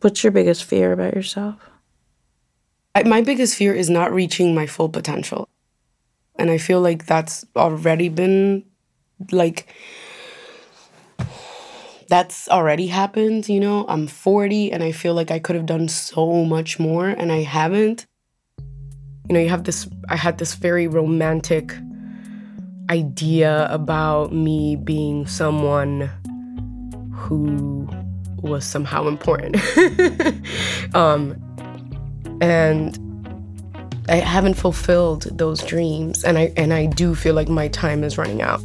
What's your biggest fear about yourself? I, my biggest fear is not reaching my full potential. And I feel like that's already been like that's already happened, you know? I'm 40 and I feel like I could have done so much more and I haven't. You know, you have this I had this very romantic idea about me being someone who was somehow important. um, and I haven't fulfilled those dreams, and I and I do feel like my time is running out.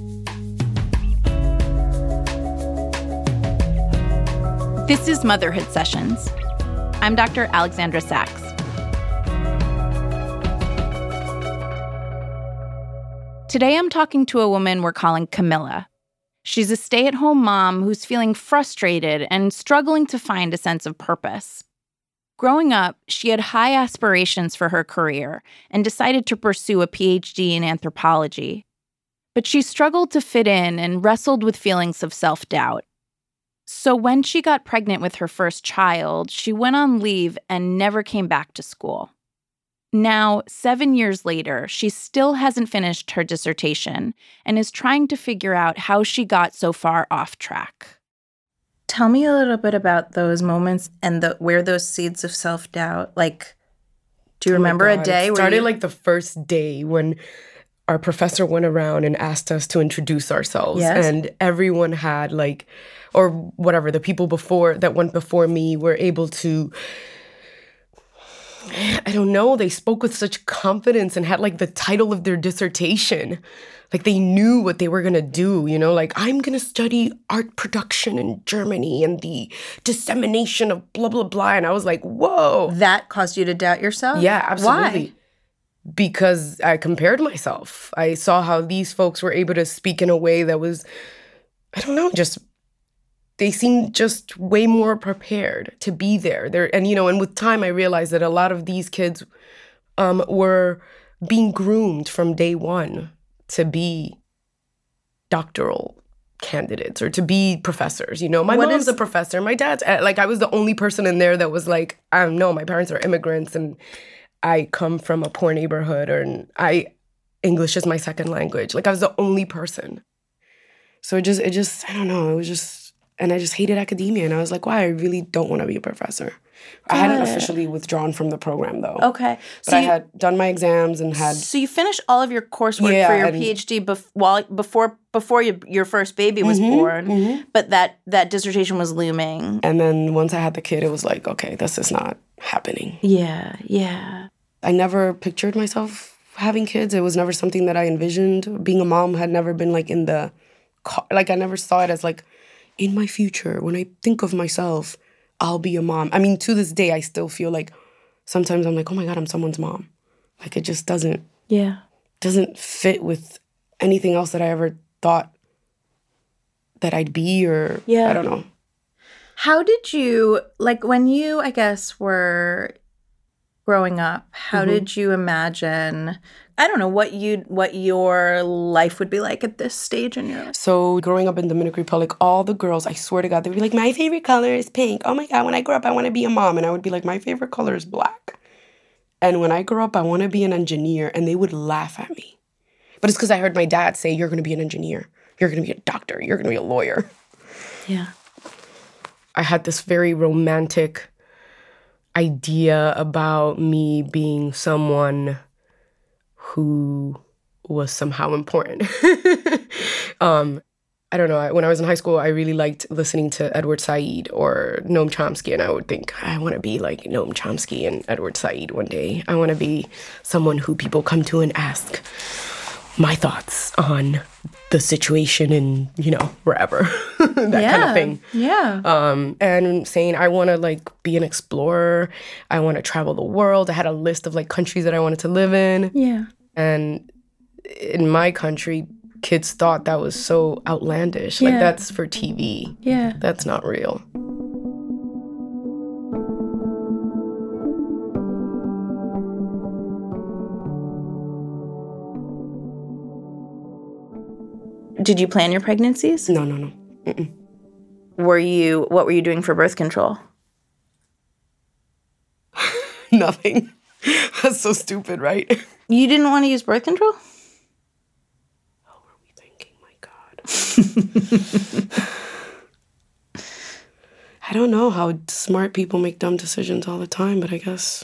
This is Motherhood Sessions. I'm Dr. Alexandra Sacks. Today I'm talking to a woman we're calling Camilla. She's a stay at home mom who's feeling frustrated and struggling to find a sense of purpose. Growing up, she had high aspirations for her career and decided to pursue a PhD in anthropology. But she struggled to fit in and wrestled with feelings of self doubt. So when she got pregnant with her first child, she went on leave and never came back to school. Now, seven years later, she still hasn't finished her dissertation and is trying to figure out how she got so far off track. Tell me a little bit about those moments and the where those seeds of self doubt. Like, do you Oh my remember a day It where started you, like the first day when our professor went around and asked us to introduce ourselves, Yes. and everyone had like, or whatever, the people before that went before me were able to. I don't know. They spoke with such confidence and had like the title of their dissertation. Like they knew what they were going to do, you know? Like, I'm going to study art production in Germany and the dissemination of blah, blah, blah. And I was like, whoa. that caused you to doubt yourself? Yeah, absolutely. Why? Because I compared myself. I saw how these folks were able to speak in a way that was, I don't know, just they seemed just way more prepared to be there. There and you know, and with time I realized that a lot of these kids um were being groomed from day one to be doctoral candidates or to be professors. You know, my What mom's is- a professor. My dad's uh, like I was the only person in there that was like, I don't know, my parents are immigrants and I come from a poor neighborhood or and I English is my second language. Like I was the only person. So it just it just I don't know, it was just and I just hated academia and I was like, why I really don't want to be a professor. I hadn't it. officially withdrawn from the program though. Okay. But So I you, had done my exams and had so you finished all of your coursework Yeah, for your PhD bef- while before before you, your first baby was Mhm, born, mhm. but that that dissertation was looming. And then once I had the kid, it was like, okay, this is not happening. Yeah, yeah. I never pictured myself having kids. It was never something that I envisioned. Being a mom had never been like in the, car- like I never saw it as like, in my future, when I think of myself, I'll be a mom. I mean, to this day, I still feel like sometimes I'm like, oh my God, I'm someone's mom. Like it just doesn't, Yeah. doesn't fit with anything else that I ever thought that I'd be or Yeah. I don't know. How did you like when you I guess were growing up, how Mhm. did you imagine I don't know what you what your life would be like at this stage in your life? So growing up in Dominican Republic, all the girls, I swear to God, they would be like, my favorite color is pink. Oh my God, when I grow up, I want to be a mom. And I would be like, my favorite color is black. And when I grow up, I want to be an engineer. And they would laugh at me. But it's because I heard my dad say, you're going to be an engineer. You're going to be a doctor. You're going to be a lawyer. Yeah. I had this very romantic idea about me being someone who was somehow important. um, I don't know. I- When I was in high school, I really liked listening to Edward Said or Noam Chomsky, and I would think, I want to be like Noam Chomsky and Edward Said one day. I want to be someone who people come to and ask my thoughts on the situation in, you know, wherever, that kind of thing Yeah. um, and saying I want to like be an explorer. I want to travel the world. I had a list of like countries that I wanted to live in, yeah. And in my country, kids thought that was so outlandish. Like that's for TV. Yeah. That's not real. Did you plan your pregnancies? No, no, no. Mm-mm. Were you what were you doing for birth control? Nothing. That's so stupid, right? You didn't want to use birth control? How were we thinking? My God. I don't know how smart people make dumb decisions all the time, but I guess.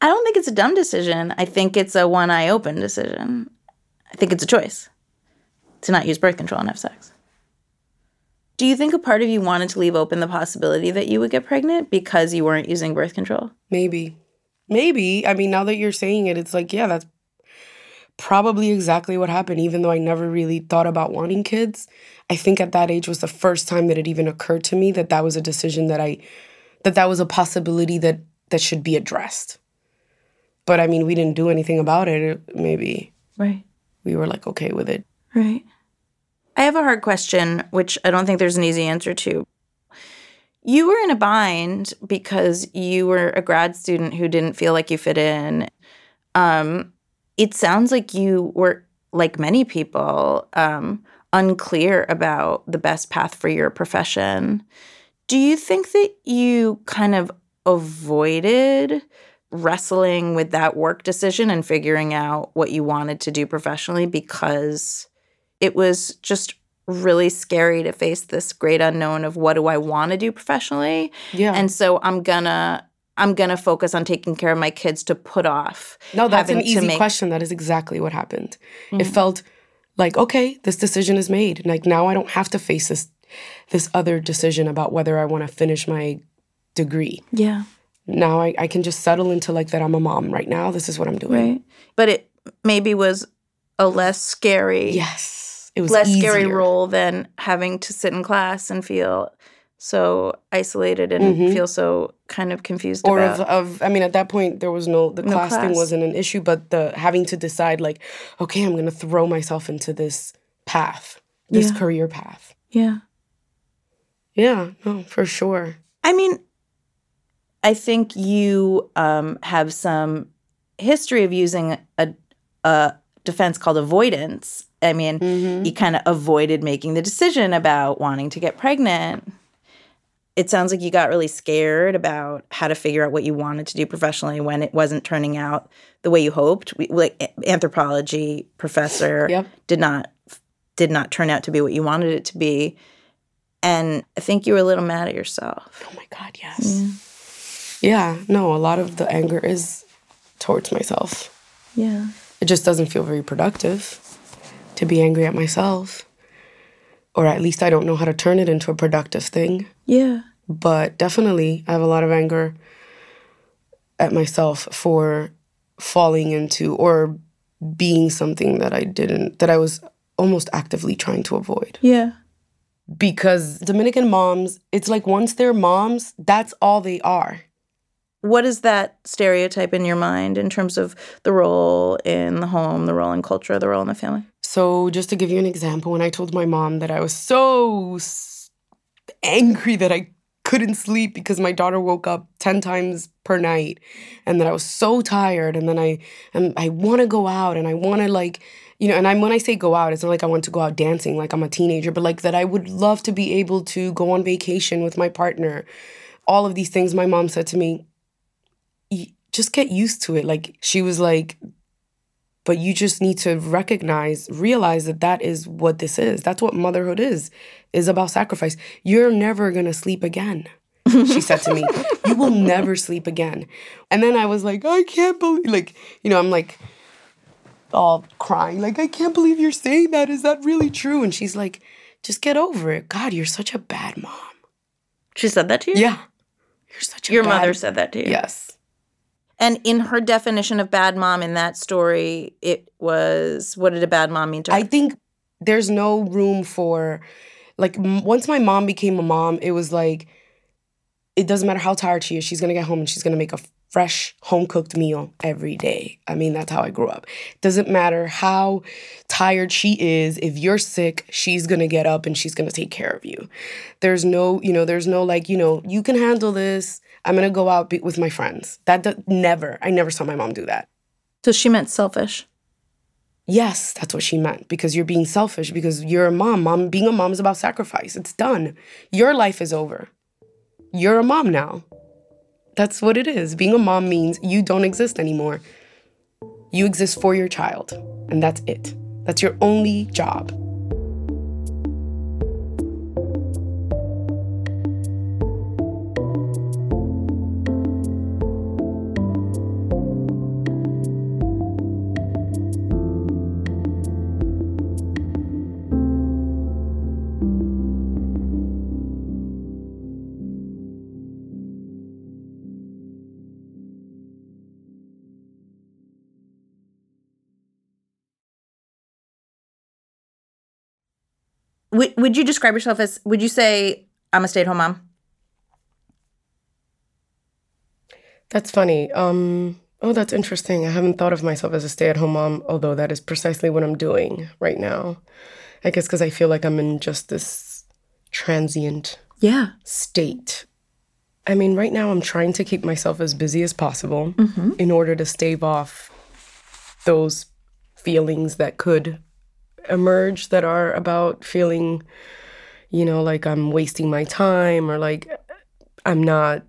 I don't think it's a dumb decision. I think it's a one eye open decision. I think it's a choice to not use birth control and have sex. Do you think a part of you wanted to leave open the possibility that you would get pregnant because you weren't using birth control? Maybe. Maybe. I mean, now that you're saying it, it's like, yeah, that's probably exactly what happened, even though I never really thought about wanting kids. I think at that age was the first time that it even occurred to me that that was a decision that I, that that was a possibility that that should be addressed. But I mean, we didn't do anything about it. Maybe. Right. We were like okay with it. Right. I have a hard question, which I don't think there's an easy answer to. You were in a bind because you were a grad student who didn't feel like you fit in. Um, it sounds like you were, like many people, um, unclear about the best path for your profession. Do you think that you kind of avoided wrestling with that work decision and figuring out what you wanted to do professionally because it was just really scary to face this great unknown of what do I want to do professionally? Yeah. And so I'm gonna I'm gonna focus on taking care of my kids to put off. No, that's an easy make- question. That is exactly what happened. It mm-hmm. felt like, okay, this decision is made. Like now I don't have to face this this other decision about whether I want to finish my degree. Yeah. Now I, I can just settle into like that I'm a mom right now. This is what I'm doing. Right. But it maybe was a less scary Yes. It was less scary role than having to sit in class and feel so isolated and Mhm. feel so kind of confused Or about of, of I mean at that point there was no the No class, thing wasn't an issue, but the having to decide like, okay, I'm gonna throw myself into this path, this Yeah. career path. yeah Yeah, no, for sure. I mean, I think you um, have some history of using a, a defense called avoidance. I mean, Mhm. you kind of avoided making the decision about wanting to get pregnant. It sounds like you got really scared about how to figure out what you wanted to do professionally when it wasn't turning out the way you hoped. We, like anthropology professor Yep. did not did not turn out to be what you wanted it to be, and I think you were a little mad at yourself. Oh my God, yes. Yeah, no, a lot of the anger is towards myself. Yeah. It just doesn't feel very productive to be angry at myself. Or at least I don't know how to turn it into a productive thing. Yeah. But definitely, I have a lot of anger at myself for falling into or being something that I didn't, that I was almost actively trying to avoid. Yeah. Because Dominican moms, it's like once they're moms, that's all they are. What is that stereotype in your mind in terms of the role in the home, the role in culture, the role in the family? So, just to give you an example, when I told my mom that I was so angry that I couldn't sleep because my daughter woke up 10 times per night and that I was so tired and then I and I want to go out and I want to like you know and I when I say go out it's not like I want to go out dancing like I'm a teenager but like that I would love to be able to go on vacation with my partner all of these things my mom said to me "Y- just get used to it. Like she was like but you just need to recognize realize that that is what this is. That's what motherhood is is about sacrifice. You're never going to sleep again she said to me. You will never sleep again. And then i was like i can't believe like you know i'm like all crying like i can't believe you're saying that. Is that really true? And she's like just get over it. God you're such a bad mom. She said that to you? yeah. You're such a Your bad- mother said that to you? yes And in her definition of bad mom in that story, it was what did a bad mom mean to her? I think there's no room for like m- once my mom became a mom, it was like it doesn't matter how tired she is, she's gonna get home and she's gonna make a fresh home cooked meal every day. I mean, that's how I grew up. Doesn't matter how tired she is, if you're sick, she's gonna get up and she's gonna take care of you. There's no, you know, there's no like, you know, you can handle this. I'm gonna go out be- with my friends. That do- never, I never saw my mom do that. so she meant selfish. Yes, that's what she meant because you're being selfish because you're a mom. Mom being a mom is about sacrifice. It's done. Your life is over. You're a mom now. That's what it is. Being a mom means you don't exist anymore. You exist for your child, and that's it. That's your only job. Would, would you describe yourself as, would you say, I'm a stay at home mom? That's funny. Um, oh, that's interesting. I haven't thought of myself as a stay at home mom, although that is precisely what I'm doing right now. I guess because I feel like I'm in just this transient Yeah. state. I mean, right now I'm trying to keep myself as busy as possible Mm-hmm. in order to stave off those feelings that could emerge that are about feeling, you know, like I'm wasting my time or like I'm not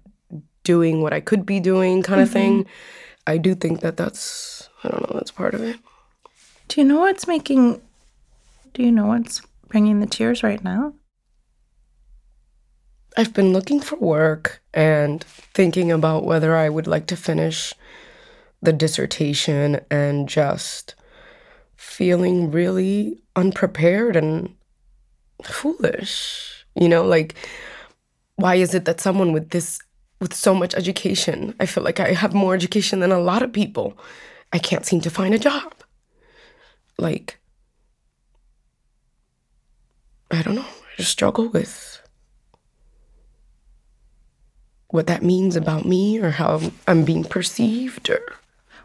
doing what I could be doing kind of Mm-hmm. thing. I do think that that's, I don't know, that's part of it. Do you know what's making, do you know what's bringing the tears right now? I've been looking for work and thinking about whether I would like to finish the dissertation and just feeling really unprepared and foolish. You know, like, why is it that someone with this, with so much education, I feel like I have more education than a lot of people, I can't seem to find a job? Like, I don't know. I just struggle with what that means about me or how I'm being perceived or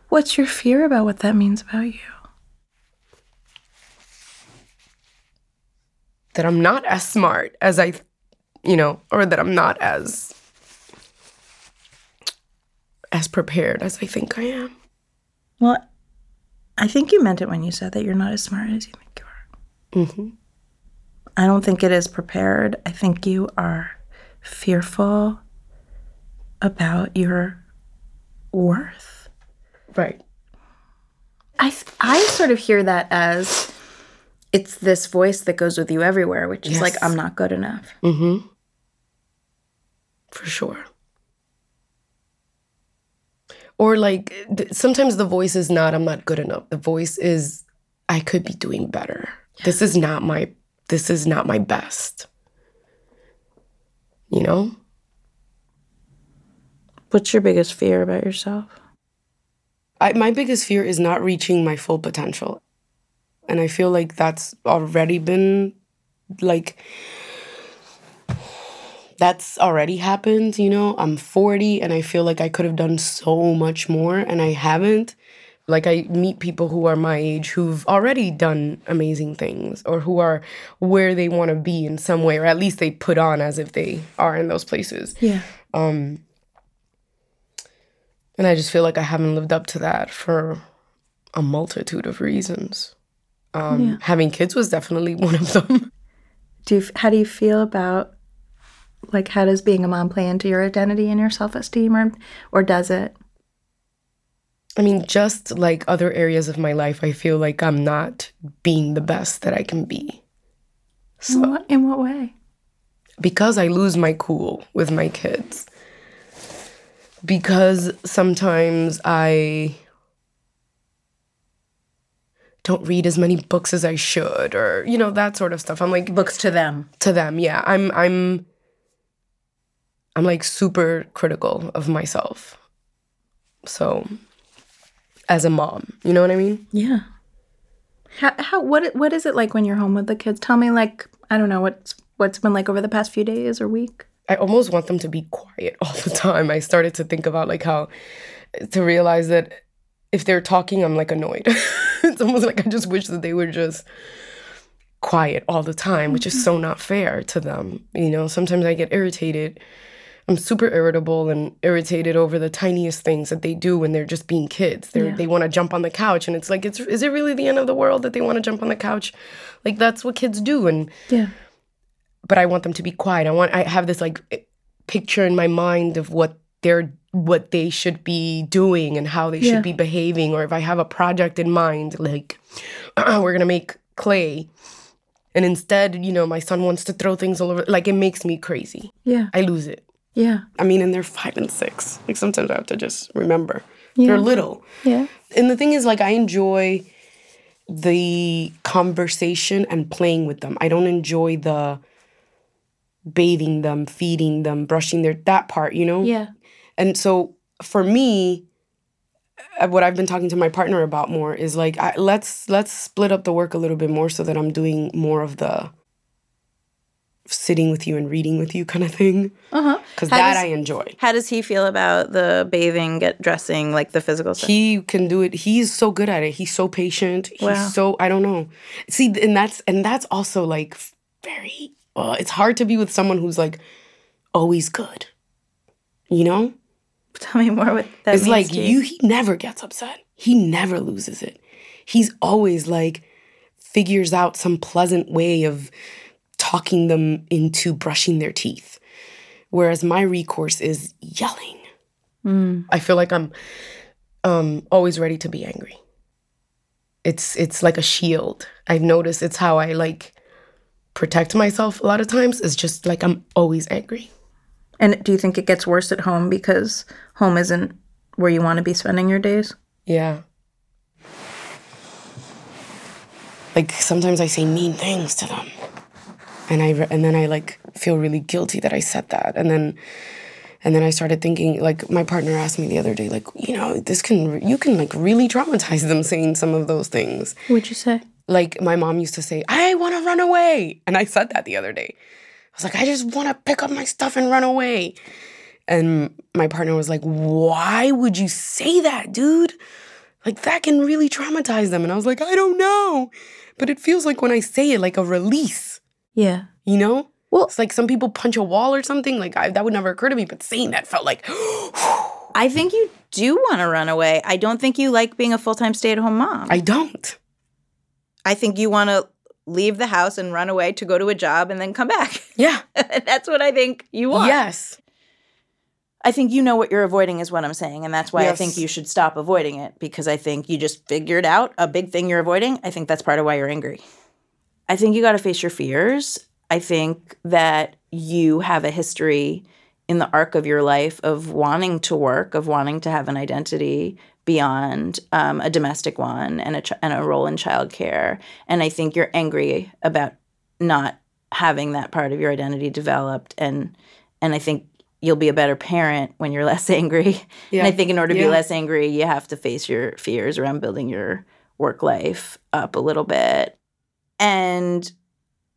What's your fear about what that means about you? That I'm not as smart as I, you know, or that I'm not as as prepared as I think I am. Well, I think you meant it when you said that you're not as smart as you think you are. hmm I don't think it is prepared. I think you are fearful about your worth. Right. I th- I sort of hear that as it's this voice that goes with you everywhere, which is like I'm not good enough. Mm-hmm. For sure. Or like th- sometimes the voice is not I'm not good enough. The voice is I could be doing better. This is not my this is not my best. You know? What's your biggest fear about yourself? I, my biggest fear is not reaching my full potential. And I feel like that's already been like that's already happened, you know? I'm 40 and I feel like I could have done so much more and I haven't. Like I meet people who are my age who've already done amazing things or who are where they want to be in some way or at least they put on as if they are in those places. Yeah. Um, and I just feel like I haven't lived up to that for a multitude of reasons. Um, Yeah. Having kids was definitely one of them. Do you, how do you feel about like how does being a mom play into your identity and your self-esteem or or does it? I mean, just like other areas of my life, I feel like I'm not being the best that I can be. So, in, what, in what way? because I lose my cool with my kids. Because sometimes I don't read as many books as I should or you know that sort of stuff. I'm like Books to them. to them, yeah. I'm I'm I'm like super critical of myself. So as a mom, you know what I mean? Yeah. How, how what what is it like when you're home with the kids? Tell me like I don't know what's what's been like over the past few days or week. I almost want them to be quiet all the time. I started to think about like how to realize that if they're talking, I'm like annoyed. it's almost like I just wish that they were just quiet all the time, which is so mm-hmm. not fair to them. You know, sometimes I get irritated. I'm super irritable and irritated over the tiniest things that they do when they're just being kids. They Yeah. they want to jump on the couch, and it's like, it's is it really the end of the world that they want to jump on the couch? Like that's what kids do, and Yeah. but I want them to be quiet. I want I have this like picture in my mind of what they're what they should be doing and how they Yeah. should be behaving or if I have a project in mind like we're going to make clay and instead, you know, my son wants to throw things all over like it makes me crazy. Yeah. I lose it. Yeah. I mean, and they're 5 and 6. Like sometimes I have to just remember. Yeah. They're little. Yeah. And the thing is, like, I enjoy the conversation and playing with them. I don't enjoy the bathing them, feeding them, brushing their that part, you know? Yeah. And so for me, uh, what I've been talking to my partner about more is like, I, let's let's split up the work a little bit more so that I'm doing more of the sitting with you and reading with you kind of thing Uh-huh. because that does- I enjoy. How does he feel about the bathing, get dressing, like the physical stuff? he can do it he's so good at it he's so patient he's Wow. so i don't know see and that's and that's also like very uh, it's hard to be with someone who's like always good you know Tell me more what that it's like to you he never gets upset he never loses it he's always like figures out some pleasant way of talking them into brushing their teeth whereas my recourse is yelling I feel like I'm um, always ready to be angry. It's it's like a shield. I've noticed it's how I like protect myself a lot of times. It's just like I'm always angry. And do you think it gets worse at home because home isn't where you want to be spending your days? Yeah. Like sometimes I say mean things to them, and I re- and then I like feel really guilty that I said that, and then and then I started thinking like my partner asked me the other day like you know this can you can like really traumatize them saying some of those things. What'd you say? like my mom used to say, I want to run away. And I said that the other day. I was like, I just want to pick up my stuff and run away. And my partner was like, Why would you say that, dude? Like, that can really traumatize them. And I was like, I don't know. But it feels like when I say it, like a release, Yeah. you know? Well- it's like some people punch a wall or something. Like, I, that would never occur to me. But saying that felt like, I think you do want to run away. I don't think you like being a full time stay at home mom. I don't. I think you want to leave the house and run away to go to a job and then come back. Yeah. that's what I think you want. Yes. I think you know what you're avoiding is what I'm saying. And that's why I think you should stop avoiding it because I think you just figured out a big thing you're avoiding. I think that's part of why you're angry. I think you got to face your fears. I think that you have a history in the arc of your life of wanting to work, of wanting to have an identity beyond um, a domestic one and a, ch- and a role in childcare. And I think you're angry about not having that part of your identity developed. And and I think you'll be a better parent when you're less angry. Yeah. And I think in order to Yeah. be less angry, you have to face your fears around building your work life up a little bit. And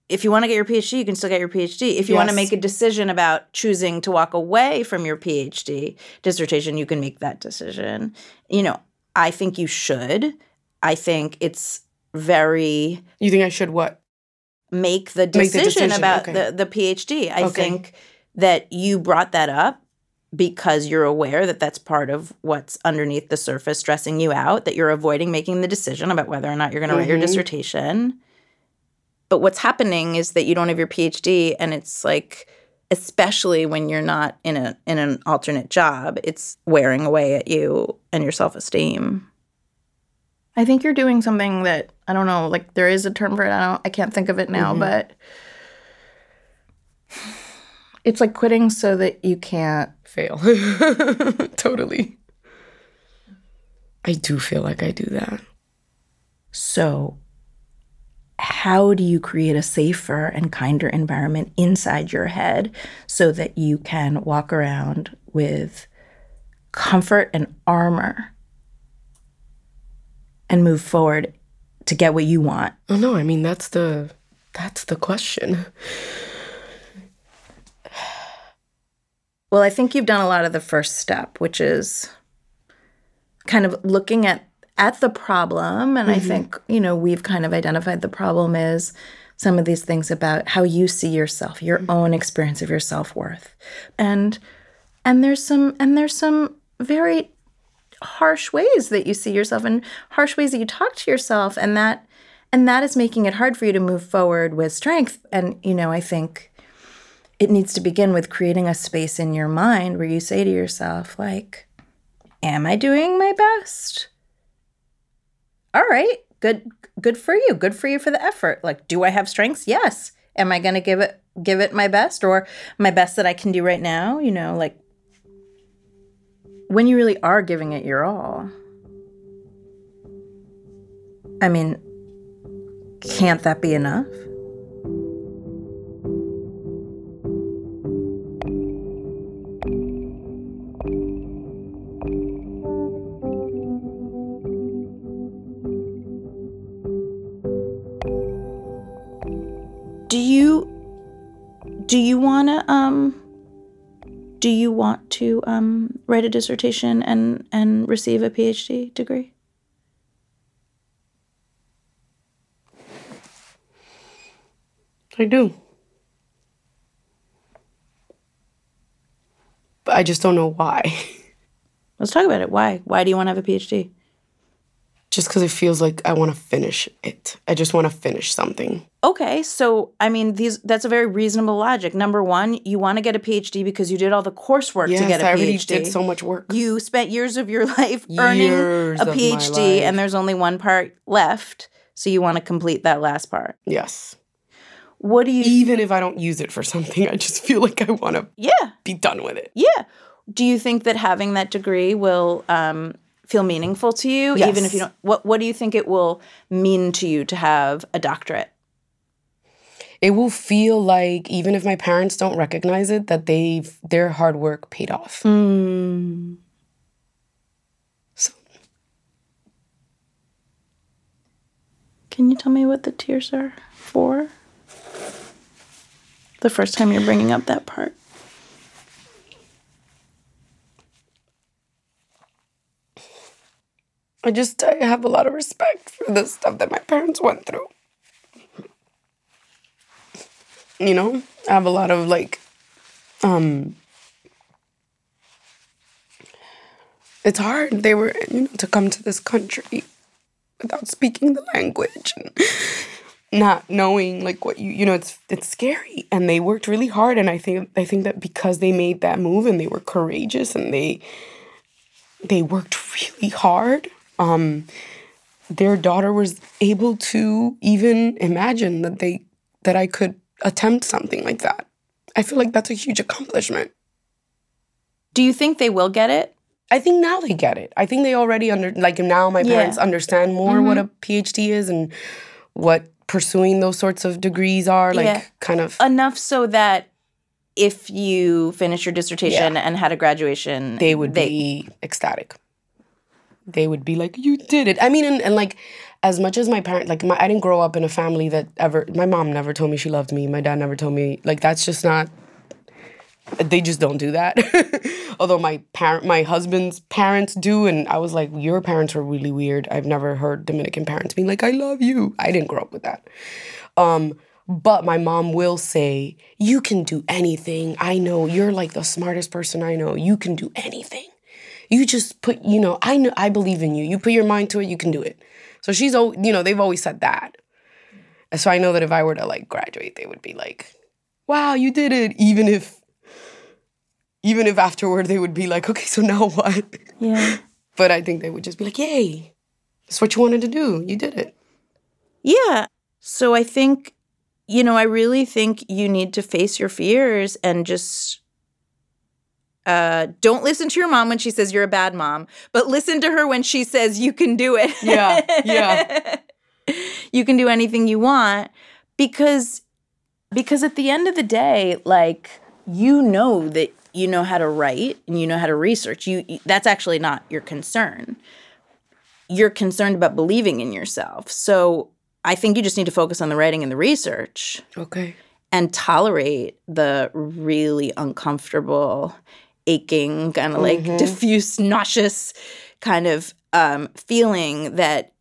if you want to get your PhD, you can still get your PhD. If you want to make a decision about choosing to walk away from your PhD dissertation, you can make that decision. You know, I think you should. I think it's very You think I should what? make the the decision, decision, about okay. the, the PhD. I Okay. think that you brought that up because you're aware that that's part of what's underneath the surface stressing you out, that you're avoiding making the decision about whether or not you're going to write your Mhm. dissertation. But what's happening is that you don't have your PhD and it's like especially when you're not in a in an alternate job, it's wearing away at you and your self-esteem. I think you're doing something that I don't know, like there is a term for it. I don't I can't think of it now, Mhm. but it's like quitting so that you can't fail. totally. I do feel like I do that. So, how do you create a safer and kinder environment inside your head so that you can walk around with comfort and armor and move forward to get what you want? Oh no, I mean that's the that's the question. Well, I think you've done a lot of the first step, which is kind of looking at at the problem and I mm-hmm. think, you know, we've kind of identified the problem is some of these things about how you see yourself, your mm-hmm. own experience of your self-worth. And and there's some and there's some very harsh ways that you see yourself and harsh ways that you talk to yourself and that and that is making it hard for you to move forward with strength and you know, I think it needs to begin with creating a space in your mind where you say to yourself, like, Am I doing my best? All right, good good for you. Good for you for the effort. Like, do I have strengths? Yes. Am I gonna give it give it my best or my best that I can do right now? You know, like when you really are giving it your all. I mean, can't that be enough? Do you do you want to um do you want to um write a dissertation and and receive a PhD degree? I do. But I just don't know why. Let's talk about it. Why? Why do you want to have a PhD? Just because it feels like I want to finish it. I just want to finish something. Okay, so I mean, these that's a very reasonable logic. Number one, you want to get a PhD because you did all the coursework Yes, to get a I already PhD. did so much work. you spent years of your life earning Years a PhD, and there's only one part left. So you want to complete that last part. Yes. What do you? Even if I don't use it for something, I just feel like I want to yeah, be done with it. yeah. Do you think that having that degree will um, feel meaningful to you, even if you don't? What What do you think it will mean to you to have a doctorate? It will feel like even if my parents don't recognize it, that they've their hard work paid off. Mm. So Can you tell me what the tears are for? The first time you're bringing up that part. I just I have a lot of respect for the stuff that my parents went through. You know, I have a lot of like um it's hard. They were, you know, to come to this country without speaking the language and not knowing like what you you know, it's it's scary. And they worked really hard and I think I think that because they made that move and they were courageous and they they worked really hard. Um, their daughter was able to even imagine that they that I could attempt something like that. I feel like that's a huge accomplishment. Do you think they will get it? I think now they get it. I think they already under like now my Yeah. parents understand more what a PhD is and what pursuing those sorts of degrees are like Yeah. kind of Enough so that if you finish your dissertation and had a graduation, they would be ecstatic. They would be like, "You did it." I mean, and, and like, as much as my parent, like, my I didn't grow up in a family that ever. My mom never told me she loved me. My dad never told me. Like, that's just not. They just don't do that. Although my parent, my husband's parents do, and I was like, "Your parents were really weird." I've never heard Dominican parents being like, "I love you." I didn't grow up with that. Um, but my mom will say, You can do anything. I know you're like the smartest person I know. You can do anything. You just put, you know, I know I believe in you. You put your mind to it, you can do it. So she's you know, they've always said that. And so I know that if I were to like graduate, they would be like, Wow, you did it. Even if even if afterward they would be like, Okay, so now what? Yeah. But I think they would just be like, Yay. That's what you wanted to do. You did it. Yeah. So I think, you know, I really think you need to face your fears and just uh, don't listen to your mom when she says you're a bad mom, but listen to her when she says you can do it. Yeah, yeah. you can do anything you want because because at the end of the day, like you know that you know how to write and you know how to research. You you- that's actually not your concern. You're concerned about believing in yourself. So I think you just need to focus on the writing and the research Okay. and tolerate the really uncomfortable, aching, kind of like diffuse, nauseous kind of um, feeling that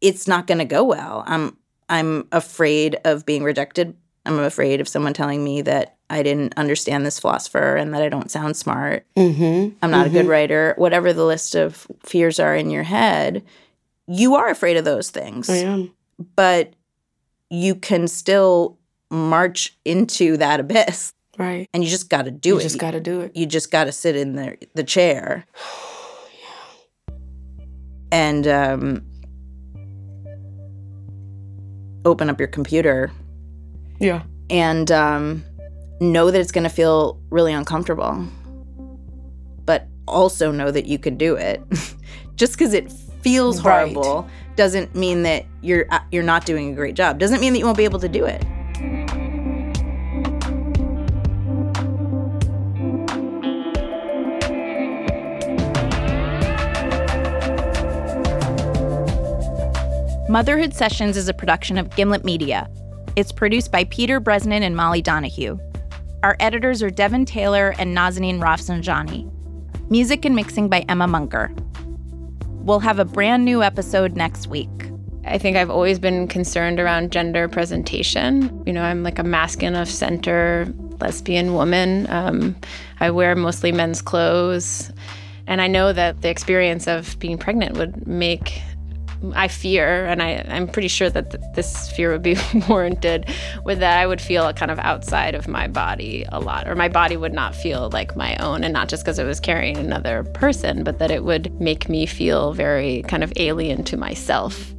it's not going to go well. I'm I'm afraid of being rejected. I'm afraid of someone telling me that I didn't understand this philosopher and that I don't sound smart. Mm-hmm. I'm not a good writer. Whatever the list of fears are in your head, you are afraid of those things I am. but you can still march into that abyss. Right. And you just got to do you it. You just got to do it. You just got to sit in the the chair. And um, open up your computer. Yeah. And um, know that it's going to feel really uncomfortable. But also know that you can do it. just because it feels horrible right. doesn't mean that you're uh, you're not doing a great job. Doesn't mean that you won't be able to do it. Motherhood Sessions is a production of Gimlet Media. It's produced by Peter Bresnan and Molly Donahue. Our editors are Devon Taylor and Nazanin Rafsanjani. Music and mixing by Emma Munger. We'll have a brand new episode next week. I think I've always been concerned around gender presentation. You know, I'm like a masculine of center lesbian woman. Um, I wear mostly men's clothes. And I know that the experience of being pregnant would make I fear, and I, I'm pretty sure that th- this fear would be warranted, with that I would feel kind of outside of my body a lot, or my body would not feel like my own, and not just because it was carrying another person, but that it would make me feel very kind of alien to myself.